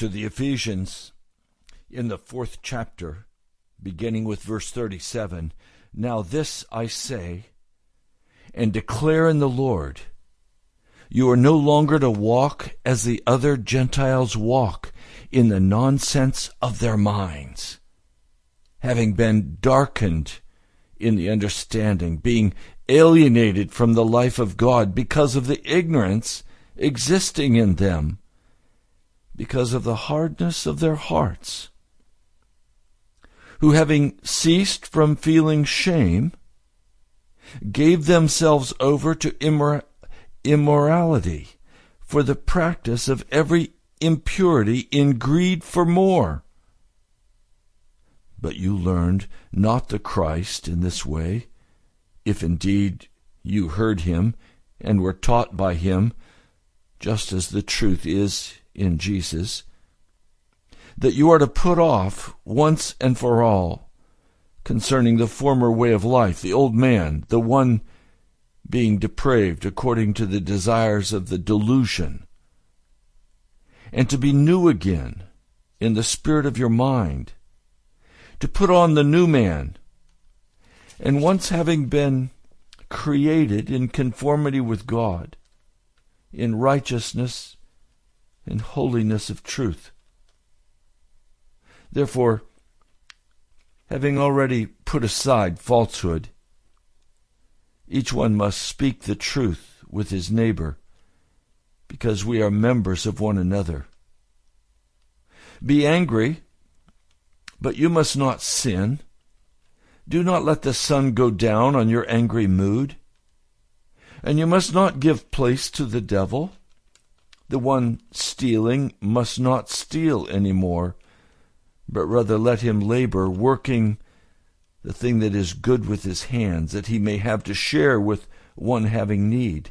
To the Ephesians in the fourth chapter, beginning with verse 37 Now this I say and declare in the Lord, you are no longer to walk as the other Gentiles walk in the nonsense of their minds, having been darkened in the understanding, being alienated from the life of God because of the ignorance existing in them because of the hardness of their hearts, who having ceased from feeling shame, gave themselves over to immor- immorality for the practice of every impurity in greed for more. But you learned not the Christ in this way, if indeed you heard him and were taught by him, just as the truth is in Jesus, that you are to put off once and for all concerning the former way of life, the old man, the one being depraved according to the desires of the delusion, and to be new again in the spirit of your mind, to put on the new man, and once having been created in conformity with God, in righteousness and holiness of truth. Therefore, having already put aside falsehood, each one must speak the truth with his neighbor, because we are members of one another. Be angry, but you must not sin. Do not let the sun go down on your angry mood. And you must not give place to the devil. The one stealing must not steal any more, but rather let him labor, working the thing that is good with his hands, that he may have to share with one having need.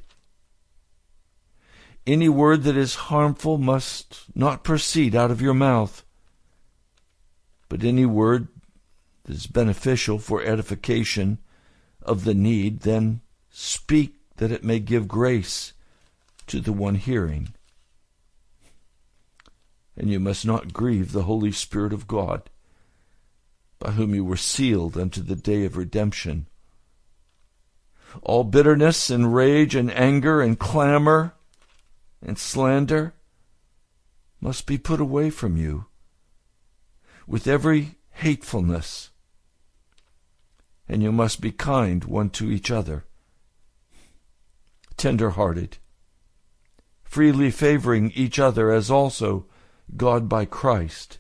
Any word that is harmful must not proceed out of your mouth, but any word that is beneficial for edification of the need, then speak that it may give grace to the one hearing. And you must not grieve the Holy Spirit of God, by whom you were sealed unto the day of redemption. All bitterness and rage and anger and clamor and slander must be put away from you with every hatefulness, and you must be kind one to each other tender hearted, freely favoring each other as also God by Christ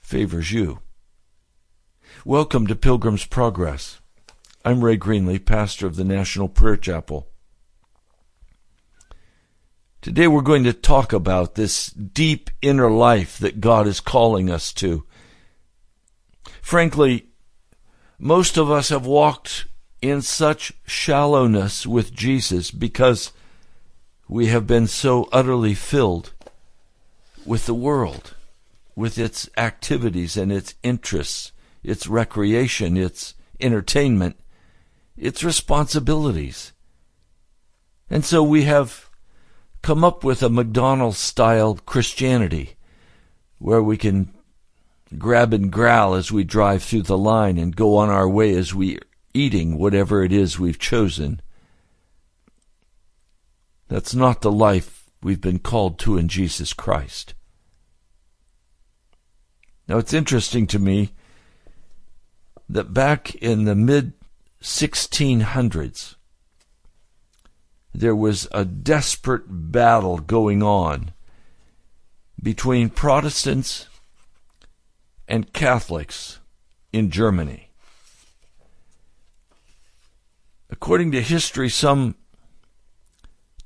favors you. Welcome to Pilgrim's Progress. I'm Ray Greenley, pastor of the National Prayer Chapel. Today we're going to talk about this deep inner life that God is calling us to. Frankly, most of us have walked in such shallowness with Jesus because we have been so utterly filled with the world, with its activities and its interests, its recreation, its entertainment, its responsibilities. And so we have come up with a McDonald's style Christianity where we can grab and growl as we drive through the line and go on our way as we eating whatever it is we've chosen. That's not the life we've been called to in Jesus Christ. Now it's interesting to me that back in the mid 1600s, there was a desperate battle going on between Protestants and Catholics in Germany. According to history, some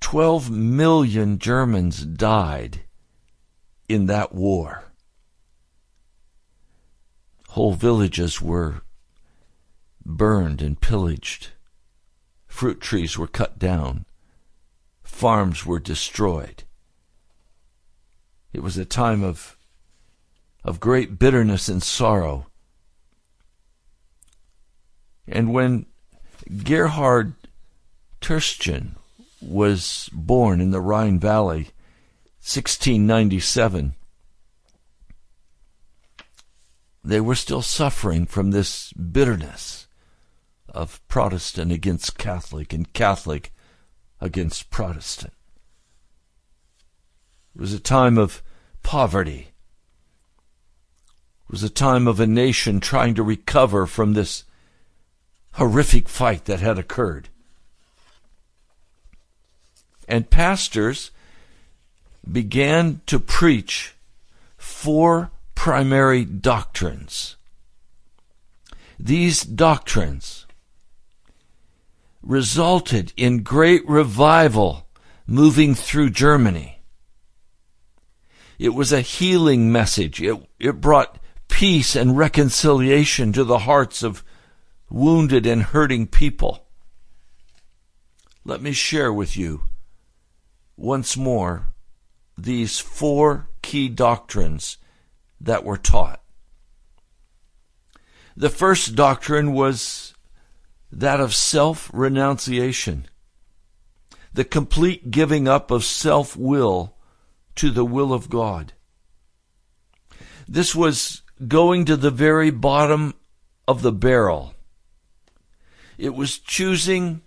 12 million Germans died in that war. Whole villages were burned and pillaged. Fruit trees were cut down. Farms were destroyed. It was a time of, of great bitterness and sorrow. And when Gerhard Tersteegen was born in the Rhine Valley, 1697, they were still suffering from this bitterness of Protestant against Catholic and Catholic against Protestant. It was a time of poverty. It was a time of a nation trying to recover from this horrific fight that had occurred. And pastors began to preach four primary doctrines. These doctrines resulted in great revival moving through Germany. It was a healing message. It, it brought peace and reconciliation to the hearts of wounded and hurting people. Let me share with you once more these four key doctrines that were taught. The first doctrine was that of self renunciation, the complete giving up of self will to the will of God. This was going to the very bottom of the barrel. It was choosing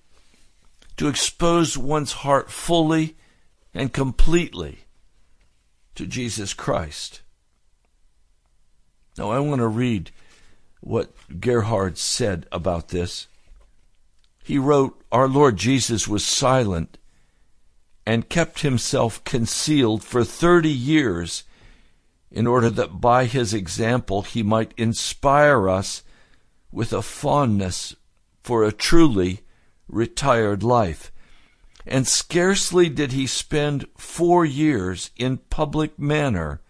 to expose one's heart fully and completely to Jesus Christ. Now, I want to read what Gerhard said about this. He wrote, Our Lord Jesus was silent and kept himself concealed for thirty years in order that by his example he might inspire us with a fondness for a truly retired life. And scarcely did he spend four years in public manner.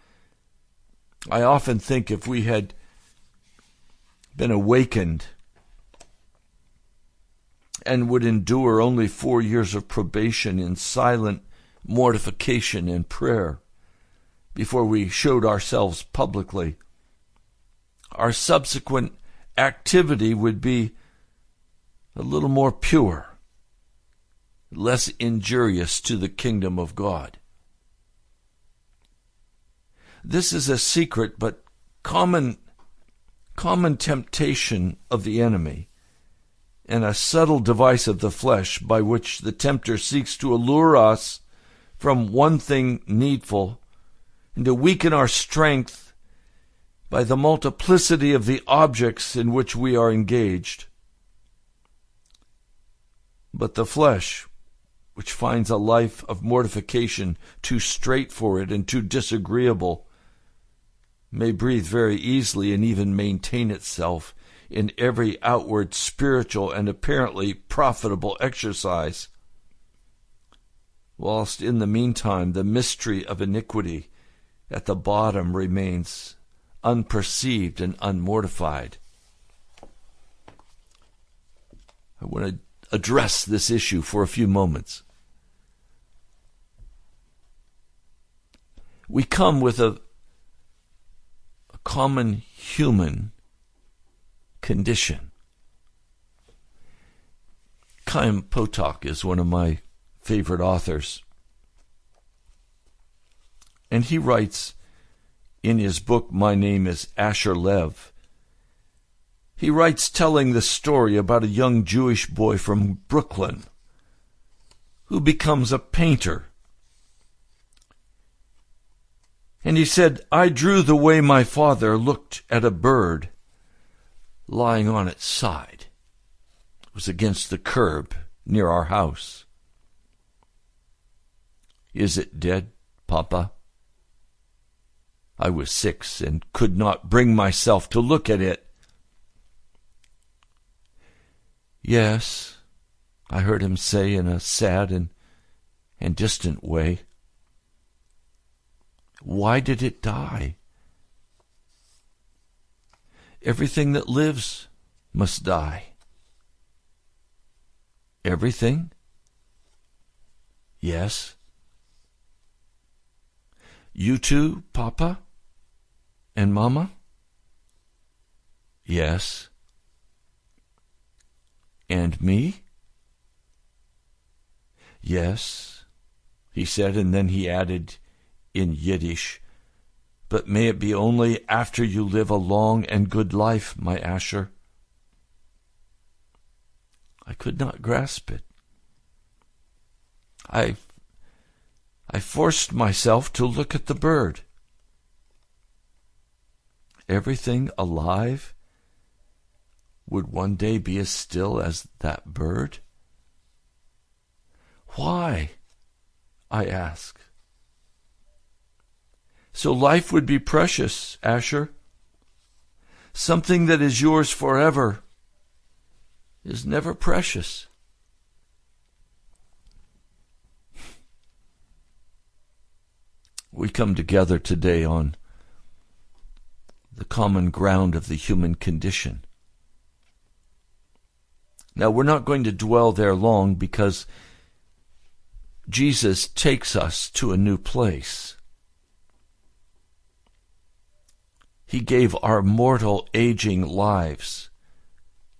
I often think if we had been awakened and would endure only four years of probation in silent mortification and prayer before we showed ourselves publicly. Our subsequent activity would be a little more pure, less injurious to the kingdom of God. This is a secret but common common temptation of the enemy and a subtle device of the flesh by which the tempter seeks to allure us from one thing needful and to weaken our strength by the multiplicity of the objects in which we are engaged. But the flesh, which finds a life of mortification too straight for it and too disagreeable, may breathe very easily and even maintain itself in every outward spiritual and apparently profitable exercise, whilst in the meantime the mystery of iniquity at the bottom remains unperceived and unmortified. I want to address this issue for a few moments. We come with a, common human condition. Chaim Potok is one of my favorite authors. And he writes in his book, My Name is Asher Lev, he writes telling the story about a young Jewish boy from Brooklyn who becomes a painter. And he said, I drew the way my father looked at a bird lying on its side. It was against the curb near our house. Is it dead, Papa? I was six and could not bring myself to look at it. Yes, I heard him say in a sad and and distant way. Why did it die? Everything that lives must die. Everything? Yes. You too, Papa and Mama? Yes. And me? Yes, he said, and then he added in Yiddish, But may it be only after you live a long and good life, my Asher. I could not grasp it. I I forced myself to look at the bird. Everything alive would one day be as still as that bird? Why? I ask. So life would be precious, Asher. Something that is yours forever is never precious. We come together today on the common ground of the human condition. Now, we're not going to dwell there long because Jesus takes us to a new place. He gave our mortal, aging lives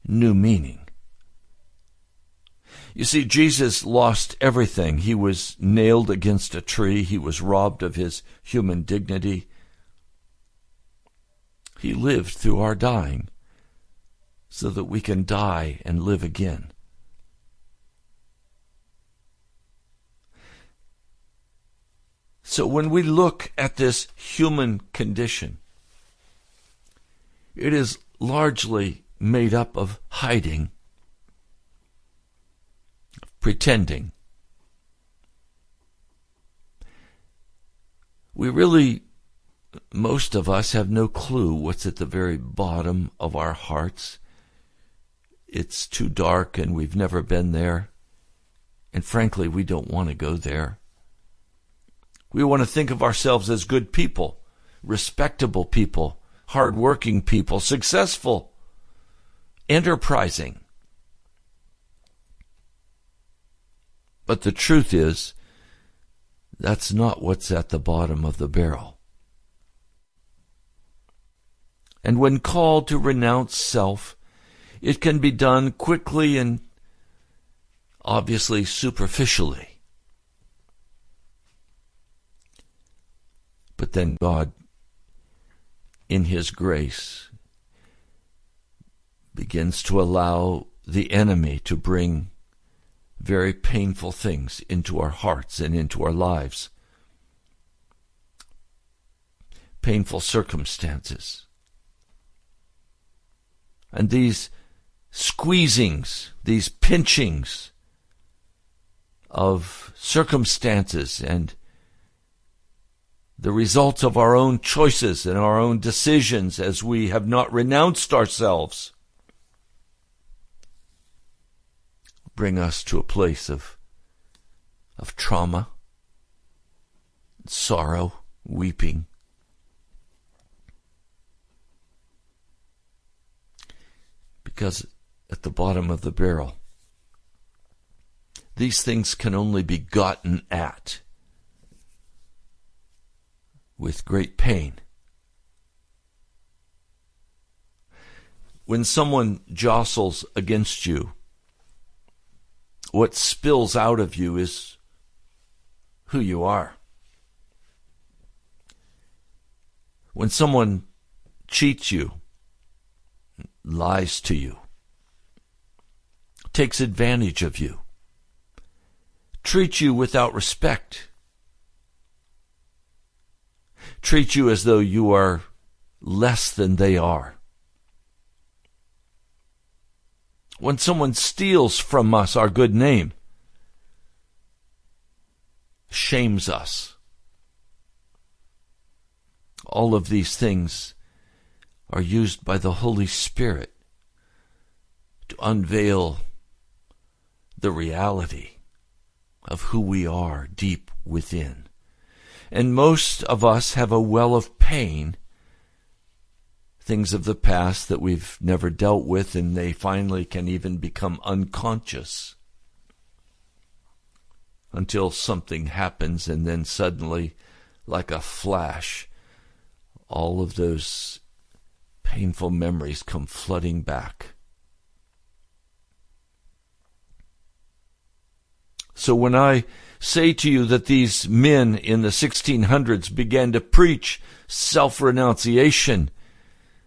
new meaning. You see, Jesus lost everything. He was nailed against a tree. He was robbed of his human dignity. He lived through our dying so that we can die and live again. So when we look at this human condition, it is largely made up of hiding, pretending. We really, most of us, have no clue what's at the very bottom of our hearts. It's too dark and we've never been there. And frankly, we don't want to go there. We want to think of ourselves as good people, respectable people, hardworking people, successful, enterprising. But the truth is, that's not what's at the bottom of the barrel. And when called to renounce self, it can be done quickly and obviously superficially. But then God, in His grace, begins to allow the enemy to bring very painful things into our hearts and into our lives. Painful circumstances. And these squeezings, these pinchings of circumstances and the results of our own choices and our own decisions as we have not renounced ourselves bring us to a place of of trauma, sorrow, weeping. Because at the bottom of the barrel, these things can only be gotten at with great pain. When someone jostles against you, what spills out of you is who you are. When someone cheats you, lies to you, takes advantage of you, treats you without respect, treat you as though you are less than they are. When someone steals from us our good name, shames us, all of these things are used by the Holy Spirit to unveil the reality of who we are deep within. And most of us have a well of pain, things of the past that we've never dealt with, and they finally can even become unconscious until something happens, and then suddenly, like a flash, all of those painful memories come flooding back. So when I say to you that these men in the 1600s began to preach self renunciation,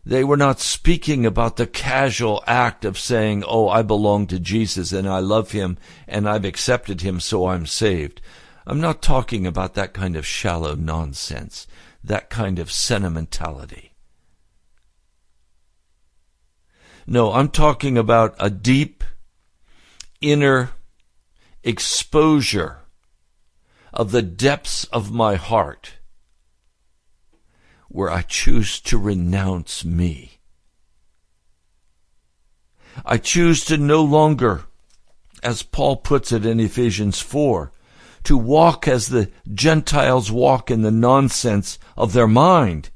they were not speaking about the casual act of saying, Oh, I belong to Jesus and I love him and I've accepted him so I'm saved. I'm not talking about that kind of shallow nonsense, that kind of sentimentality. No, I'm talking about a deep inner exposure of the depths of my heart where I choose to renounce me. I choose to no longer, as Paul puts it in Ephesians 4, to walk as the Gentiles walk in the nonsense of their mind,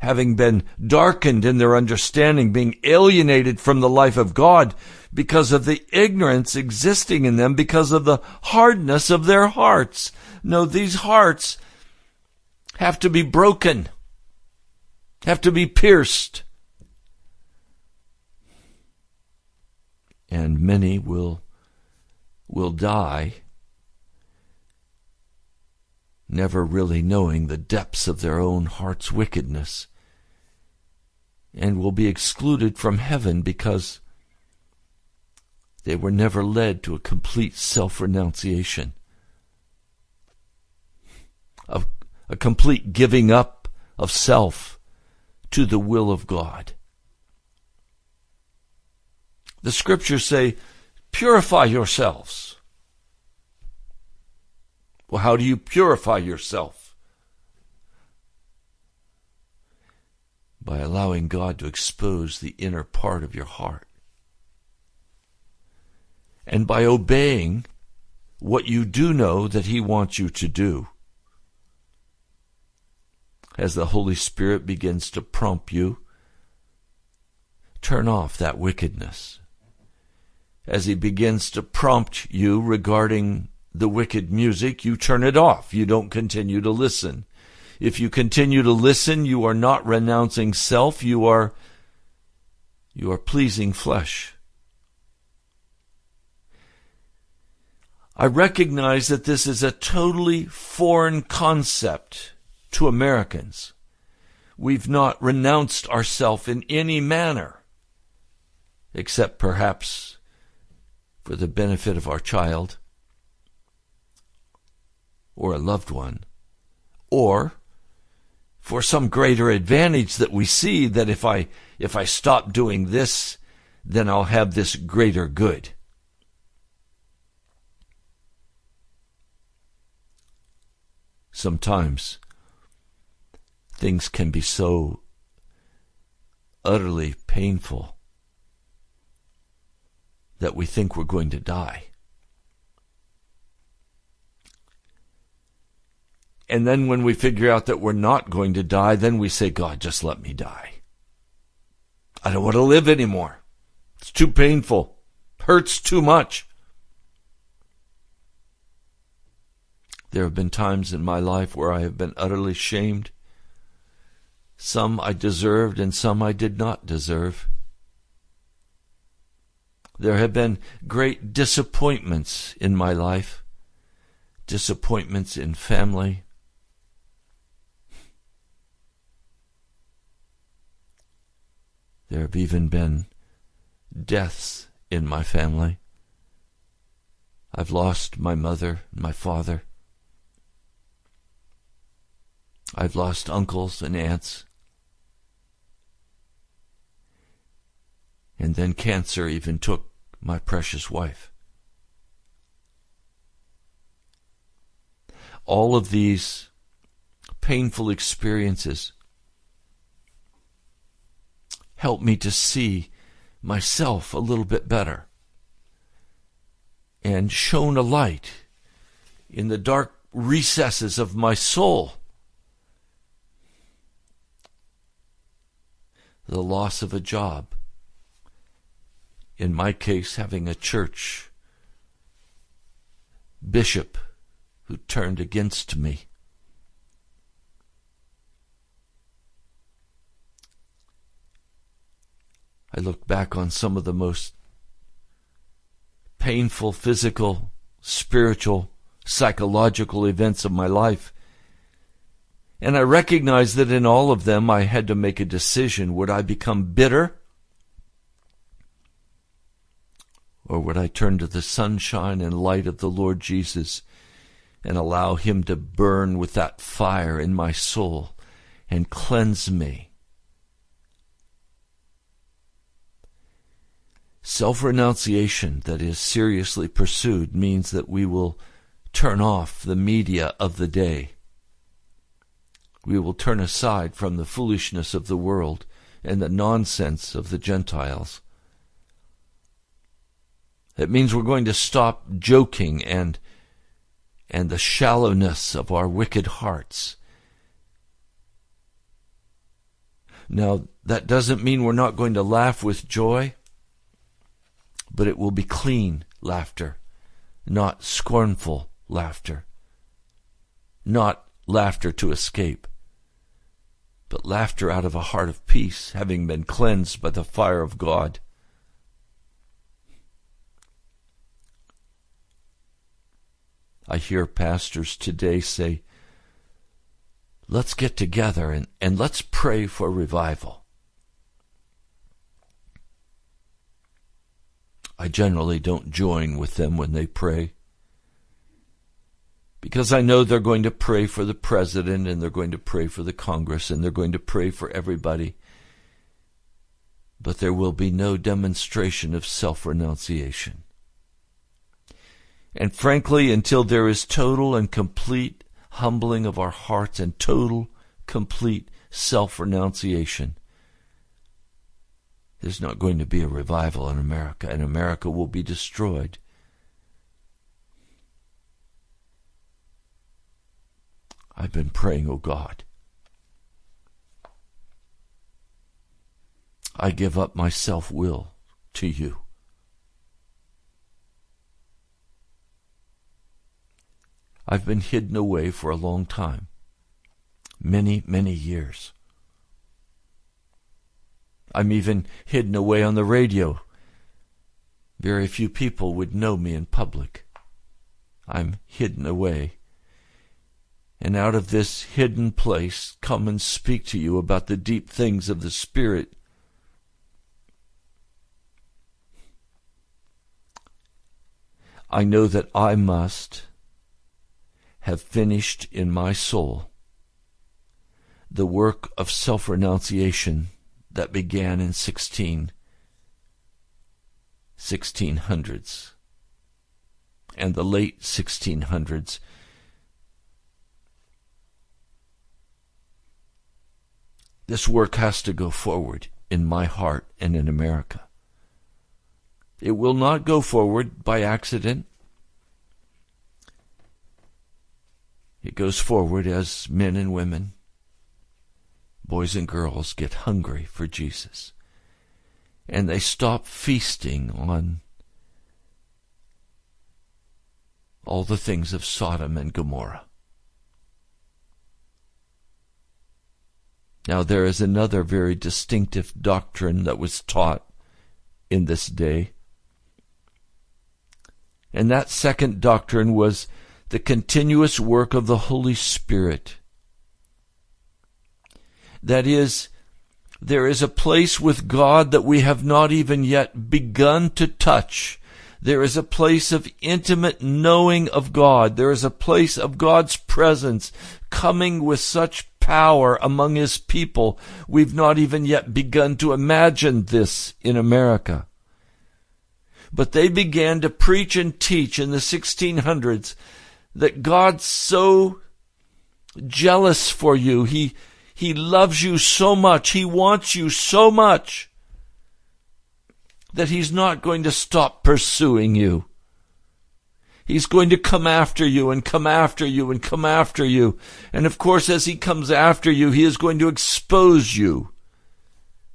having been darkened in their understanding, being alienated from the life of God because of the ignorance existing in them, because of the hardness of their hearts. No, these hearts have to be broken, have to be pierced. And many will, will die never really knowing the depths of their own heart's wickedness, and will be excluded from heaven because they were never led to a complete self renunciation, of a complete giving up of self to the will of God. The scriptures say, purify yourselves. Well, how do you purify yourself? By allowing God to expose the inner part of your heart and by obeying what you do know that He wants you to do. As the Holy Spirit begins to prompt you, turn off that wickedness. As He begins to prompt you regarding the wicked music, you turn it off. You don't continue to listen. If you continue to listen, you are not renouncing self, you are you are pleasing flesh. I recognize that this is a totally foreign concept to Americans. We've not renounced ourself in any manner, except perhaps for the benefit of our child or a loved one, or for some greater advantage that we see that if I if I stop doing this, then I'll have this greater good. sometimes things can be so utterly painful that we think we're going to die. And then when we figure out that we're not going to die, then we say, God, just let me die. I don't want to live anymore. It's too painful. Hurts too much. There have been times in my life where I have been utterly shamed. Some I deserved and some I did not deserve. There have been great disappointments in my life, disappointments in family. There have even been deaths in my family. I've lost my mother, and my father. I've lost uncles and aunts. And then cancer even took my precious wife. All of these painful experiences help me to see myself a little bit better and shone a light in the dark recesses of my soul. The loss of a job. In my case, having a church bishop who turned against me. I look back on some of the most painful physical, spiritual, psychological events of my life. And I recognize that in all of them I had to make a decision. Would I become bitter? Or would I turn to the sunshine and light of the Lord Jesus and allow Him to burn with that fire in my soul and cleanse me? Self renunciation that is seriously pursued means that we will turn off the media of the day. We will turn aside from the foolishness of the world and the nonsense of the Gentiles. It means we're going to stop joking and and the shallowness of our wicked hearts. Now, that doesn't mean we're not going to laugh with joy but it will be clean laughter, not scornful laughter, not laughter to escape, but laughter out of a heart of peace, having been cleansed by the fire of God. I hear pastors today say, let's get together and, and let's pray for revival. I generally don't join with them when they pray. Because I know they're going to pray for the president and they're going to pray for the Congress and they're going to pray for everybody. But there will be no demonstration of self renunciation. And frankly, until there is total and complete humbling of our hearts and total, complete self renunciation, there's not going to be a revival in America, and America will be destroyed. I've been praying, oh God. I give up my self will to you. I've been hidden away for a long time, many, many years. I'm even hidden away on the radio. Very few people would know me in public. I'm hidden away. And out of this hidden place, come and speak to you about the deep things of the Spirit. I know that I must have finished in my soul the work of self renunciation that began in 16, 1600s and the late 1600s. This work has to go forward in my heart and in America. It will not go forward by accident. It goes forward as men and women boys and girls get hungry for Jesus. And they stop feasting on all the things of Sodom and Gomorrah. Now, there is another very distinctive doctrine that was taught in this day. And that second doctrine was the continuous work of the Holy Spirit that is, there is a place with God that we have not even yet begun to touch. There is a place of intimate knowing of God. There is a place of God's presence coming with such power among His people. We've not even yet begun to imagine this in America. But they began to preach and teach in the 1600s that God's so jealous for you. He, he loves you so much. He wants you so much that He's not going to stop pursuing you. He's going to come after you and come after you and come after you. And of course, as he comes after you, he is going to expose you.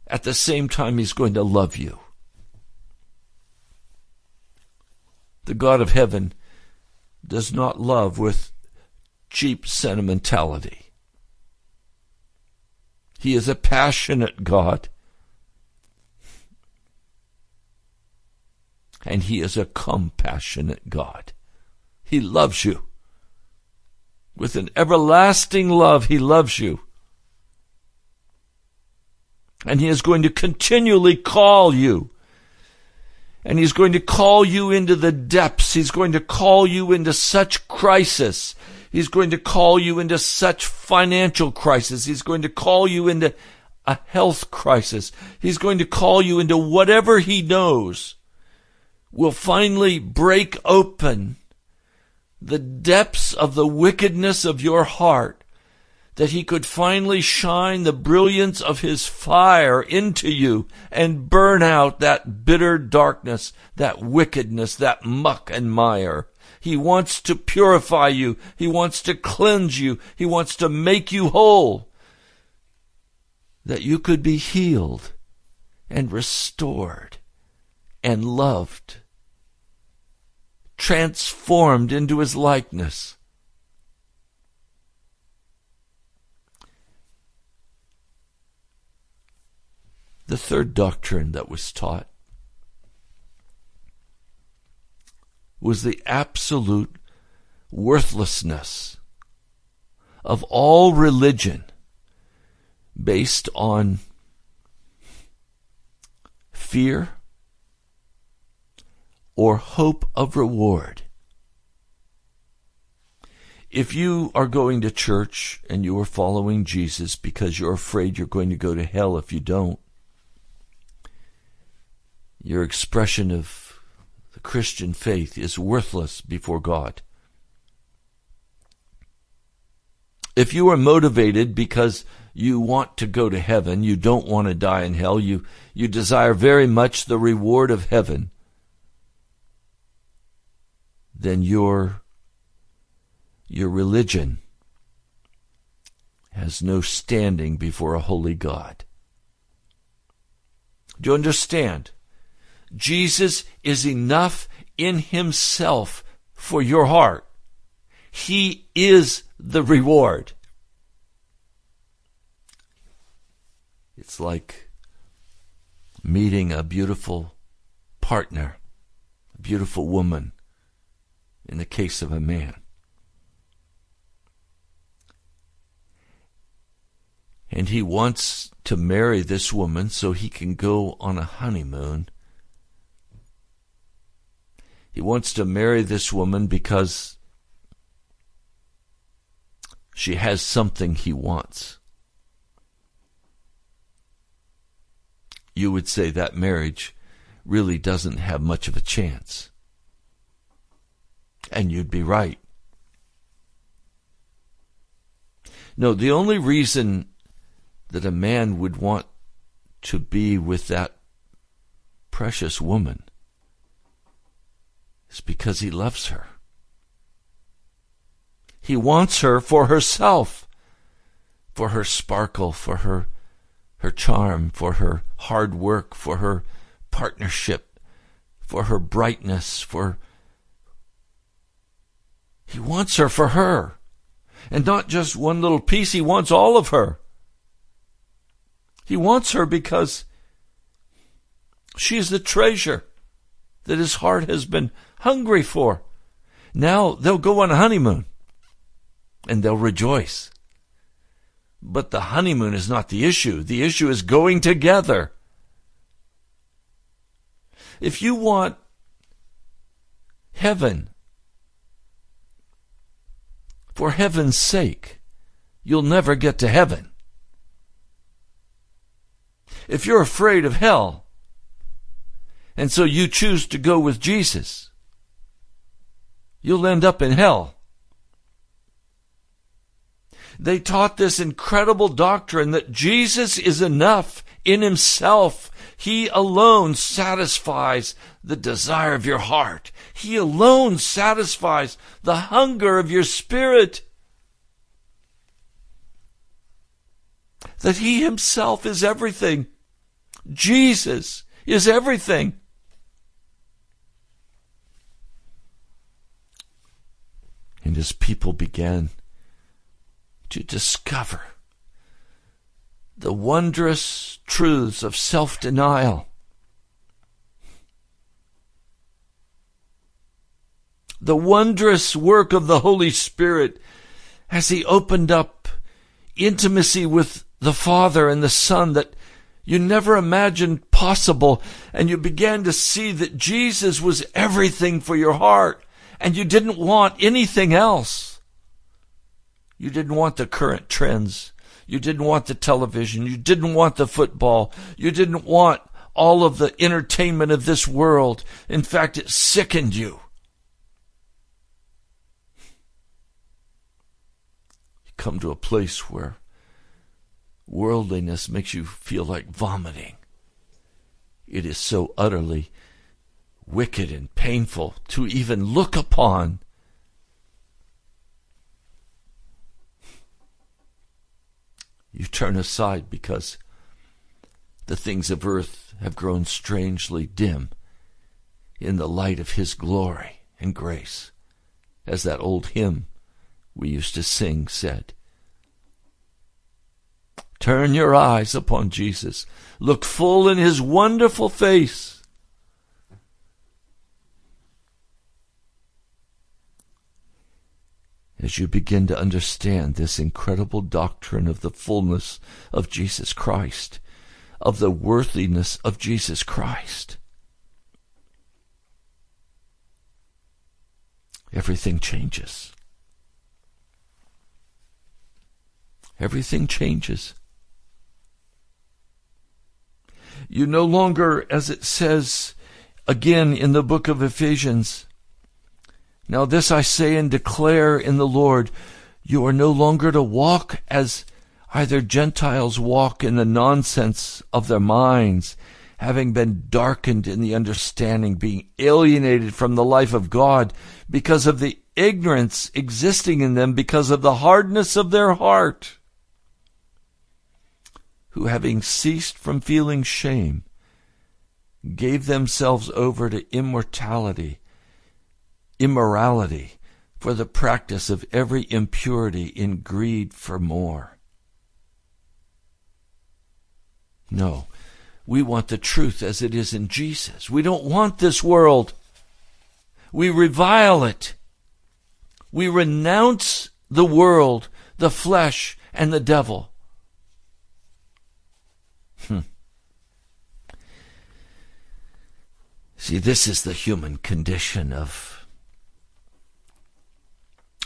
At the same time, he's going to love you. The God of heaven does not love with cheap sentimentality. He is a passionate God. And He is a compassionate God. He loves you. With an everlasting love, He loves you. And He is going to continually call you. And He's going to call you into the depths. He's going to call you into such crisis He's going to call you into such financial crisis. He's going to call you into a health crisis. He's going to call you into whatever he knows will finally break open the depths of the wickedness of your heart that he could finally shine the brilliance of his fire into you and burn out that bitter darkness, that wickedness, that muck and mire. He wants to purify you. He wants to cleanse you. He wants to make you whole. That you could be healed and restored and loved, transformed into his likeness. The third doctrine that was taught was the absolute worthlessness of all religion based on fear or hope of reward. If you are going to church and you are following Jesus because you're afraid you're going to go to hell if you don't, your expression of Christian faith is worthless before God. If you are motivated because you want to go to heaven, you don't want to die in hell, you, you desire very much the reward of heaven, then your, your religion has no standing before a holy God. Do you understand? Jesus is enough in himself for your heart. He is the reward. It's like meeting a beautiful partner, a beautiful woman, in the case of a man. And he wants to marry this woman so he can go on a honeymoon he wants to marry this woman because she has something he wants. You would say that marriage really doesn't have much of a chance. And you'd be right. No, the only reason that a man would want to be with that precious woman it's because he loves her. He wants her for herself, for her sparkle, for her, her charm, for her hard work, for her partnership, for her brightness, for he wants her for her. And not just one little piece, he wants all of her. He wants her because she is the treasure that his heart has been hungry for. Now they'll go on a honeymoon and they'll rejoice. But the honeymoon is not the issue. The issue is going together. If you want heaven for heaven's sake, you'll never get to heaven. If you're afraid of hell, and so you choose to go with Jesus, you'll end up in hell. They taught this incredible doctrine that Jesus is enough in himself. He alone satisfies the desire of your heart. He alone satisfies the hunger of your spirit. That he himself is everything. Jesus is everything. And as people began to discover the wondrous truths of self denial, the wondrous work of the Holy Spirit as He opened up intimacy with the Father and the Son that you never imagined possible, and you began to see that Jesus was everything for your heart and you didn't want anything else. You didn't want the current trends. You didn't want the television. You didn't want the football. You didn't want all of the entertainment of this world. In fact, it sickened you. You come to a place where worldliness makes you feel like vomiting. It is so utterly wicked and painful to even look upon. You turn aside because the things of earth have grown strangely dim in the light of His glory and grace, as that old hymn we used to sing said. Turn your eyes upon Jesus. Look full in His wonderful face as you begin to understand this incredible doctrine of the fullness of Jesus Christ, of the worthiness of Jesus Christ. Everything changes. Everything changes. You no longer, as it says again in the book of Ephesians, now this I say and declare in the Lord, you are no longer to walk as either Gentiles walk in the nonsense of their minds, having been darkened in the understanding, being alienated from the life of God because of the ignorance existing in them because of the hardness of their heart, who having ceased from feeling shame, gave themselves over to immortality immorality, for the practice of every impurity in greed for more. No, we want the truth as it is in Jesus. We don't want this world. We revile it. We renounce the world, the flesh, and the devil. Hmm. See, this is the human condition of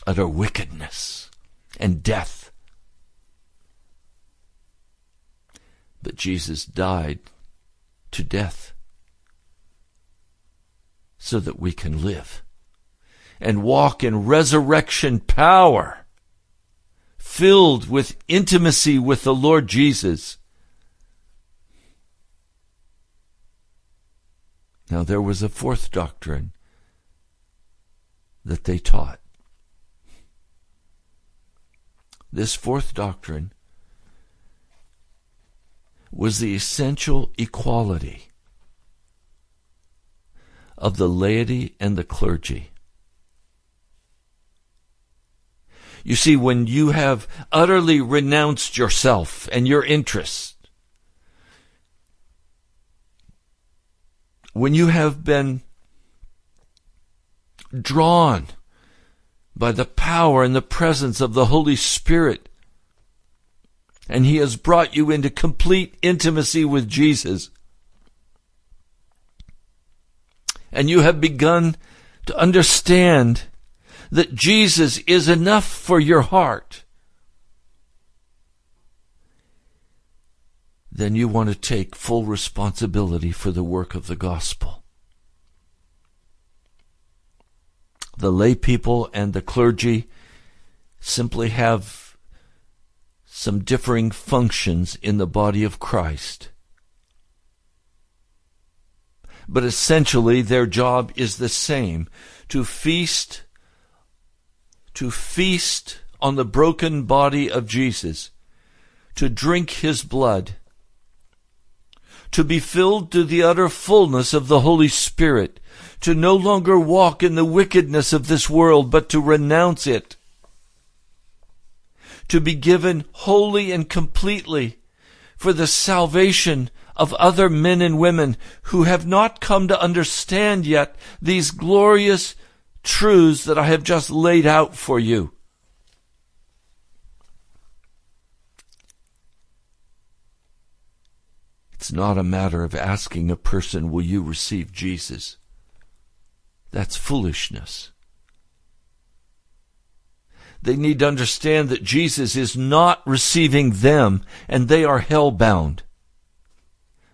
utter wickedness and death. But Jesus died to death so that we can live and walk in resurrection power, filled with intimacy with the Lord Jesus. Now, there was a fourth doctrine that they taught. This fourth doctrine was the essential equality of the laity and the clergy. You see, when you have utterly renounced yourself and your interests, when you have been drawn by the power and the presence of the Holy Spirit. And He has brought you into complete intimacy with Jesus. And you have begun to understand that Jesus is enough for your heart. Then you want to take full responsibility for the work of the gospel. The lay people and the clergy simply have some differing functions in the body of Christ. but essentially their job is the same. To feast to feast on the broken body of Jesus, to drink his blood, to be filled to the utter fullness of the Holy Spirit, to no longer walk in the wickedness of this world, but to renounce it, to be given wholly and completely for the salvation of other men and women who have not come to understand yet these glorious truths that I have just laid out for you. It's not a matter of asking a person, Will you receive Jesus? That's foolishness. They need to understand that Jesus is not receiving them and they are hell bound.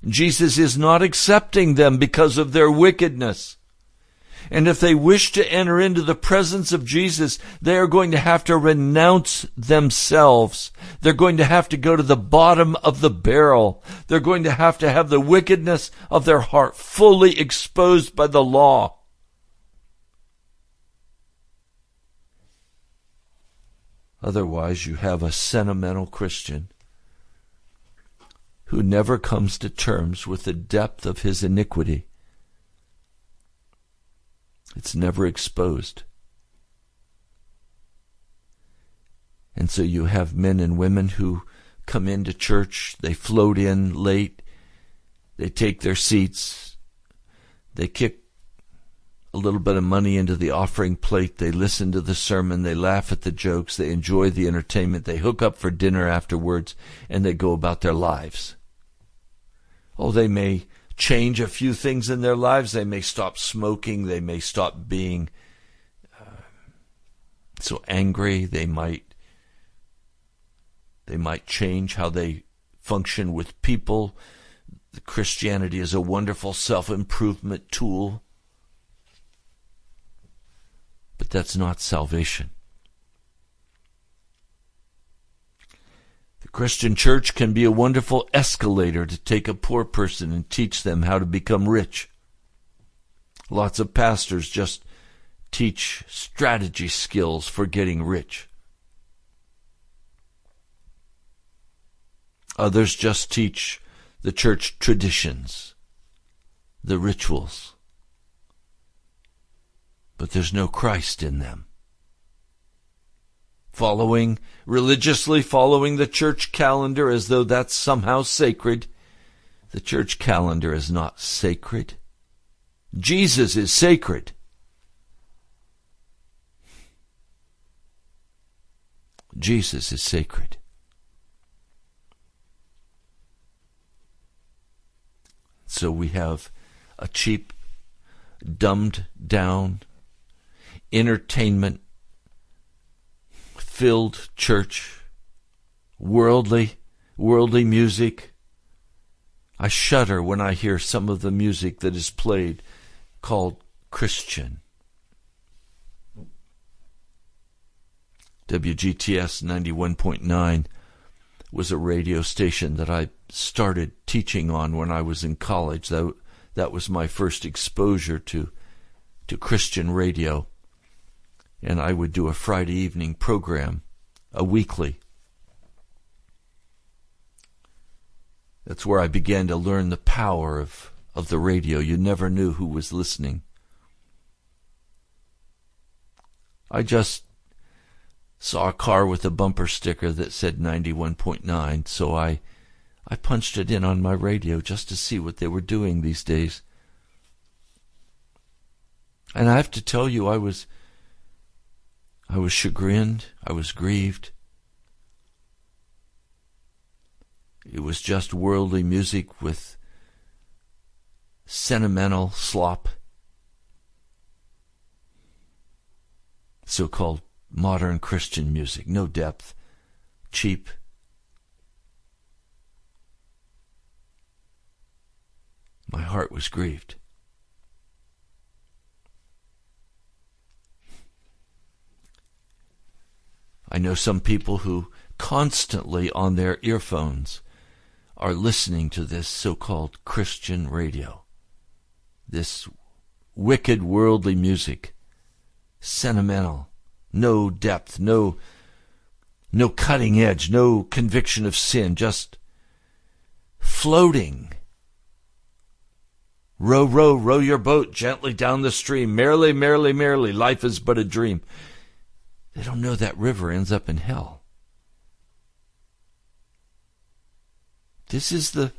Jesus is not accepting them because of their wickedness. And if they wish to enter into the presence of Jesus, they are going to have to renounce themselves. They're going to have to go to the bottom of the barrel. They're going to have to have the wickedness of their heart fully exposed by the law. Otherwise, you have a sentimental Christian who never comes to terms with the depth of his iniquity. It's never exposed. And so you have men and women who come into church, they float in late, they take their seats, they kick a little bit of money into the offering plate, they listen to the sermon, they laugh at the jokes, they enjoy the entertainment, they hook up for dinner afterwards, and they go about their lives. Oh, they may change a few things in their lives. They may stop smoking. They may stop being uh, so angry. They might they might change how they function with people. Christianity is a wonderful self improvement tool, but that's not salvation. The Christian church can be a wonderful escalator to take a poor person and teach them how to become rich. Lots of pastors just teach strategy skills for getting rich. Others just teach the church traditions, the rituals. But there's no Christ in them following, religiously following the church calendar as though that's somehow sacred. The church calendar is not sacred. Jesus is sacred. Jesus is sacred. So we have a cheap, dumbed down entertainment filled church, worldly, worldly music. I shudder when I hear some of the music that is played called Christian. WGTS 91.9 was a radio station that I started teaching on when I was in college. That, that was my first exposure to, to Christian radio and I would do a Friday evening program, a weekly. That's where I began to learn the power of, of the radio. You never knew who was listening. I just saw a car with a bumper sticker that said 91.9, so I I punched it in on my radio just to see what they were doing these days. And I have to tell you I was I was chagrined. I was grieved. It was just worldly music with sentimental slop. So called modern Christian music. No depth. Cheap. My heart was grieved. I know some people who constantly on their earphones are listening to this so called Christian radio. this wicked worldly music, sentimental, no depth, no no cutting edge, no conviction of sin, just floating. Row, row, row your boat gently down the stream. Merrily, merrily, merrily, life is but a dream. They don't know that river ends up in hell. This is the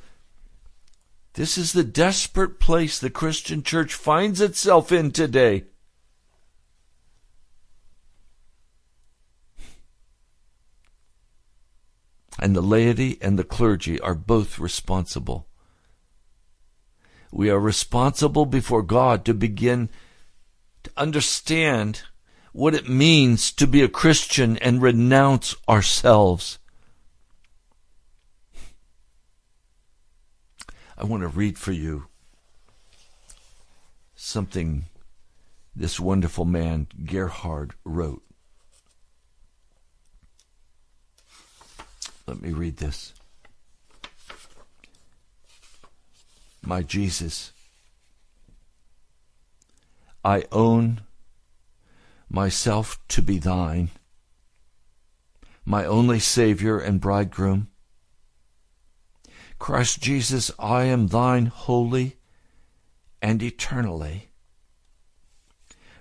this is the desperate place the Christian church finds itself in today. And the laity and the clergy are both responsible. We are responsible before God to begin to understand what it means to be a Christian and renounce ourselves. I want to read for you something this wonderful man, Gerhard, wrote. Let me read this. My Jesus, I own myself to be thine, my only Savior and bridegroom. Christ Jesus, I am thine wholly and eternally.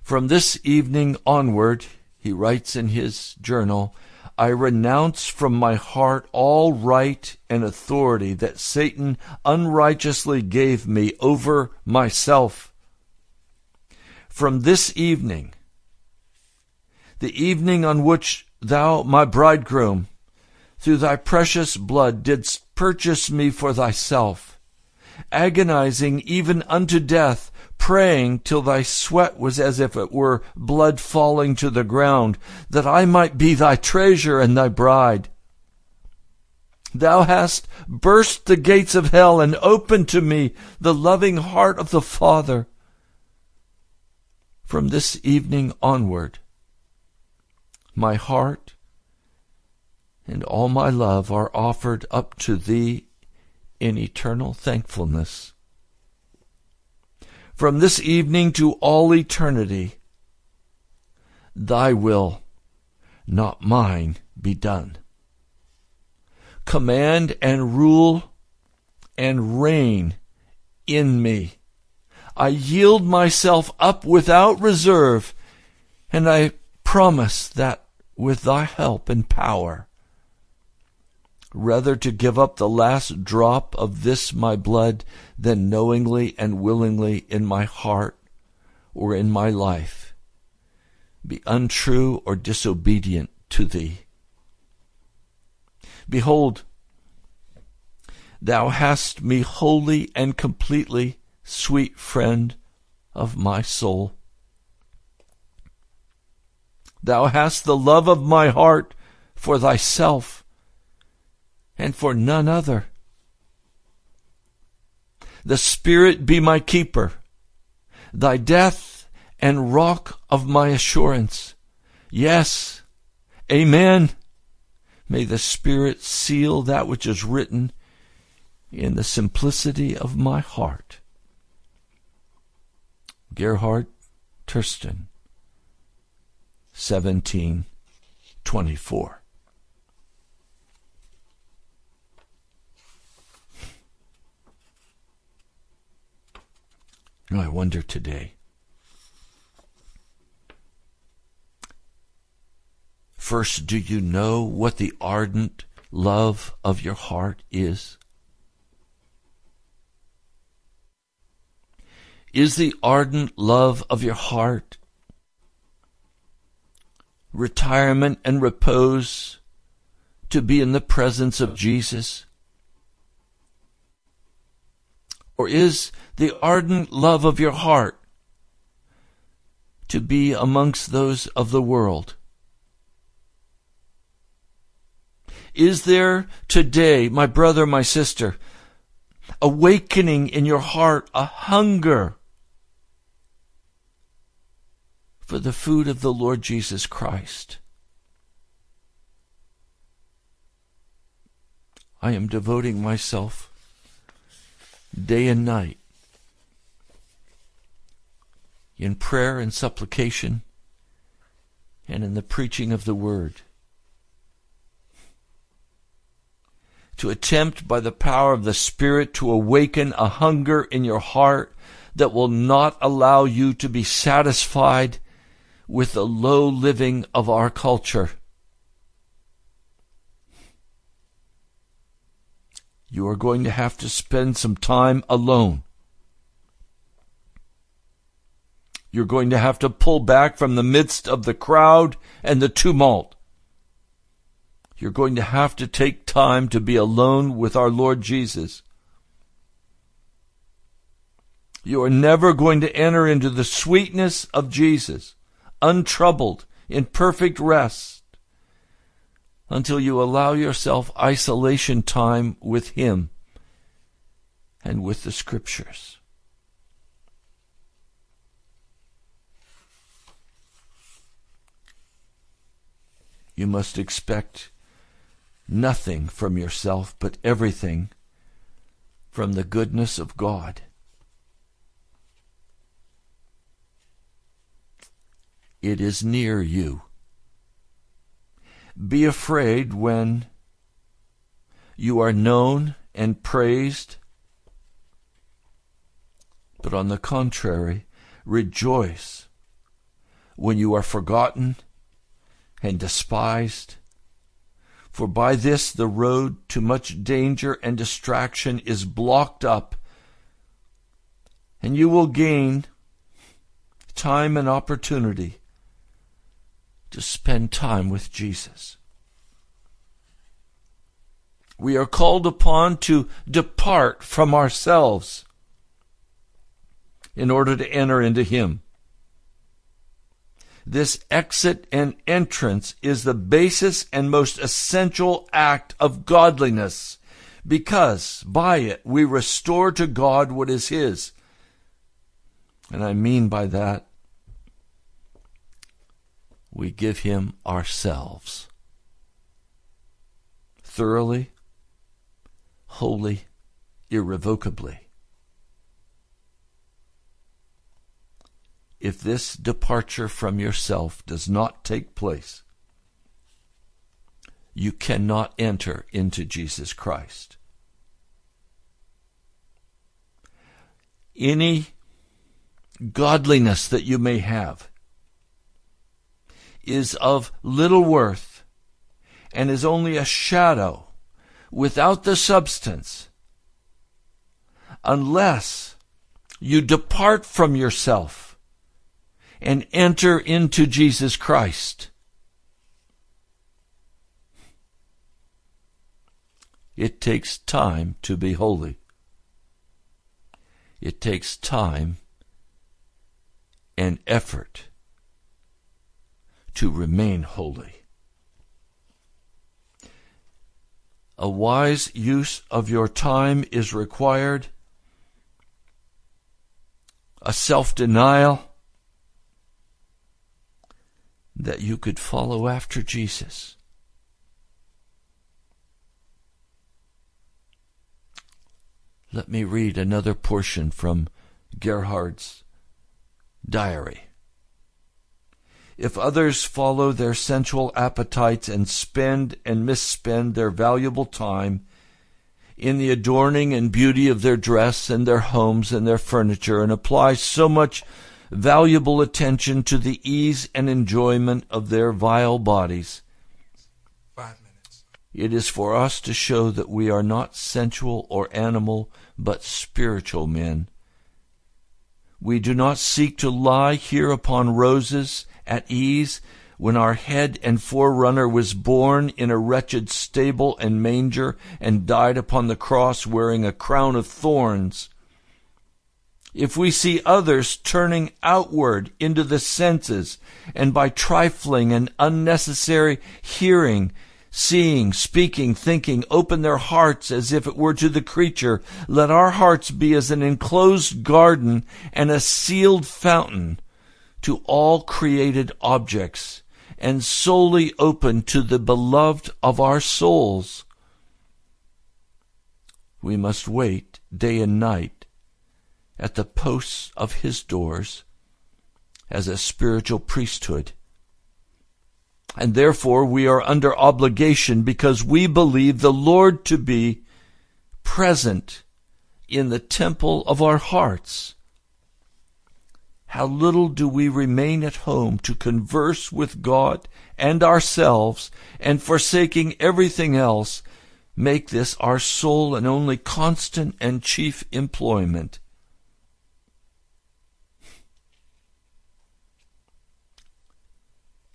From this evening onward, he writes in his journal, I renounce from my heart all right and authority that Satan unrighteously gave me over myself. From this evening, the evening on which thou, my bridegroom, through thy precious blood didst purchase me for thyself, agonizing even unto death, praying till thy sweat was as if it were blood falling to the ground, that I might be thy treasure and thy bride. Thou hast burst the gates of hell and opened to me the loving heart of the Father. From this evening onward, my heart and all my love are offered up to thee in eternal thankfulness. From this evening to all eternity, thy will, not mine, be done. Command and rule and reign in me. I yield myself up without reserve, and I promise that with thy help and power, rather to give up the last drop of this my blood than knowingly and willingly in my heart or in my life be untrue or disobedient to thee. Behold, thou hast me wholly and completely, sweet friend of my soul. Thou hast the love of my heart for thyself and for none other. The Spirit be my keeper, thy death and rock of my assurance. Yes, amen. May the Spirit seal that which is written in the simplicity of my heart. Gerhard Tersteegen, 1724. I wonder today. First, do you know what the ardent love of your heart is? Is the ardent love of your heart retirement and repose to be in the presence of Jesus? Or is the ardent love of your heart to be amongst those of the world? Is there today, my brother, my sister, awakening in your heart a hunger for the food of the Lord Jesus Christ? I am devoting myself day and night in prayer and supplication and in the preaching of the word. To attempt by the power of the Spirit to awaken a hunger in your heart that will not allow you to be satisfied with the low living of our culture. You are going to have to spend some time alone. You're going to have to pull back from the midst of the crowd and the tumult. You're going to have to take time to be alone with our Lord Jesus. You are never going to enter into the sweetness of Jesus, untroubled, in perfect rest, until you allow yourself isolation time with Him and with the Scriptures. You must expect nothing from yourself, but everything from the goodness of God. It is near you. Be afraid when you are known and praised, but on the contrary, rejoice when you are forgotten and despised. For by this the road to much danger and distraction is blocked up, and you will gain time and opportunity to spend time with Jesus. We are called upon to depart from ourselves in order to enter into Him. This exit and entrance is the basis and most essential act of godliness because by it we restore to God what is His. And I mean by that we give him ourselves thoroughly, wholly, irrevocably. If this departure from yourself does not take place, you cannot enter into Jesus Christ. Any godliness that you may have is of little worth and is only a shadow without the substance unless you depart from yourself and enter into Jesus Christ. It takes time to be holy. It takes time and effort to remain holy. A wise use of your time is required. A self denial that you could follow after Jesus. Let me read another portion from Gerhard's diary. If others follow their sensual appetites and spend and misspend their valuable time in the adorning and beauty of their dress and their homes and their furniture, and apply so much valuable attention to the ease and enjoyment of their vile bodies, it is for us to show that we are not sensual or animal, but spiritual men. We do not seek to lie here upon roses at ease when our head and forerunner was born in a wretched stable and manger and died upon the cross wearing a crown of thorns. If we see others turning outward into the senses and by trifling and unnecessary hearing seeing, speaking, thinking, open their hearts as if it were to the creature. Let our hearts be as an enclosed garden and a sealed fountain to all created objects and solely open to the beloved of our souls. We must wait day and night at the posts of his doors as a spiritual priesthood. And therefore we are under obligation because we believe the Lord to be present in the temple of our hearts. How little do we remain at home to converse with God and ourselves, and forsaking everything else, make this our sole and only constant and chief employment.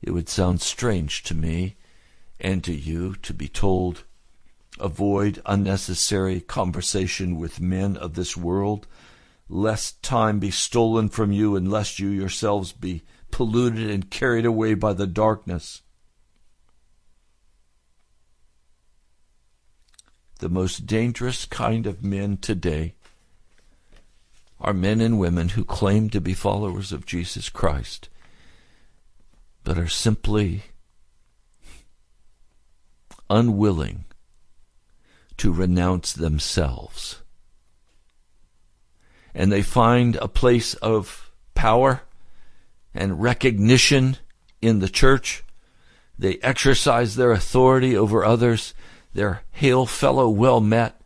It would sound strange to me and to you to be told, avoid unnecessary conversation with men of this world, lest time be stolen from you and lest you yourselves be polluted and carried away by the darkness. The most dangerous kind of men today are men and women who claim to be followers of Jesus Christ but are simply unwilling to renounce themselves. And they find a place of power and recognition in the church. They exercise their authority over others. They're hail fellow, well met.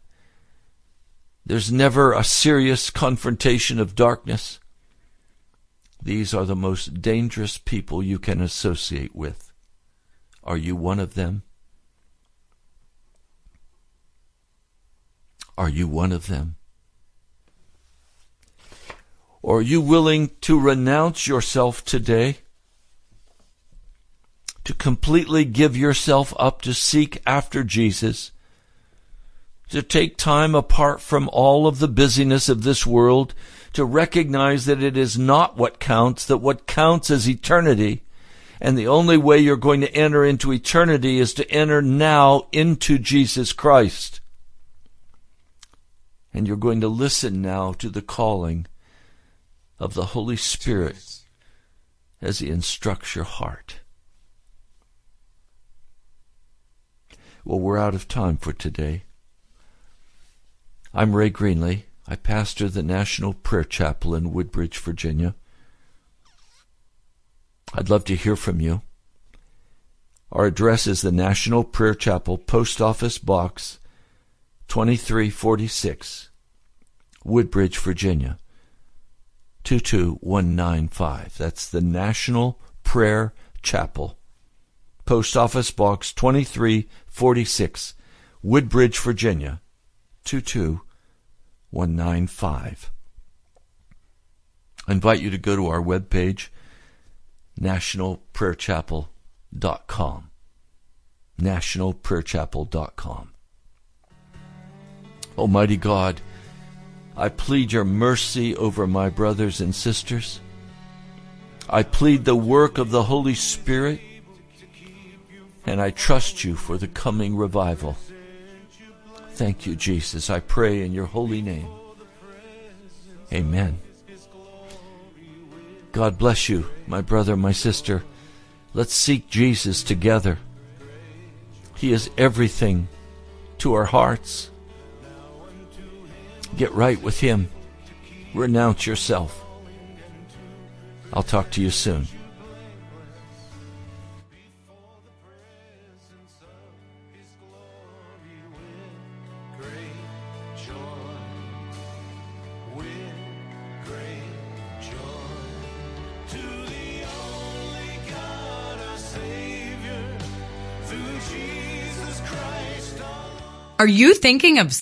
There's never a serious confrontation of darkness. These are the most dangerous people you can associate with. Are you one of them? Are you one of them? Or are you willing to renounce yourself today? To completely give yourself up to seek after Jesus? To take time apart from all of the busyness of this world to recognize that it is not what counts, that what counts is eternity. And the only way you're going to enter into eternity is to enter now into Jesus Christ. And you're going to listen now to the calling of the Holy Spirit as He instructs your heart. Well, we're out of time for today. I'm Ray Greenley. I pastor the National Prayer Chapel in Woodbridge, Virginia. I'd love to hear from you. Our address is the National Prayer Chapel, Post Office Box 2346, Woodbridge, Virginia 22195. That's the National Prayer Chapel, Post Office Box 2346, Woodbridge, Virginia 22195. 195. I invite you to go to our webpage, nationalprayerchapel.com. Nationalprayerchapel.com. Almighty God, I plead your mercy over my brothers and sisters. I plead the work of the Holy Spirit, and I trust you for the coming revival. Thank you, Jesus. I pray in your holy name. Amen. God bless you, my brother, my sister. Let's seek Jesus together. He is everything to our hearts. Get right with Him. Renounce yourself. I'll talk to you soon. Are you thinking of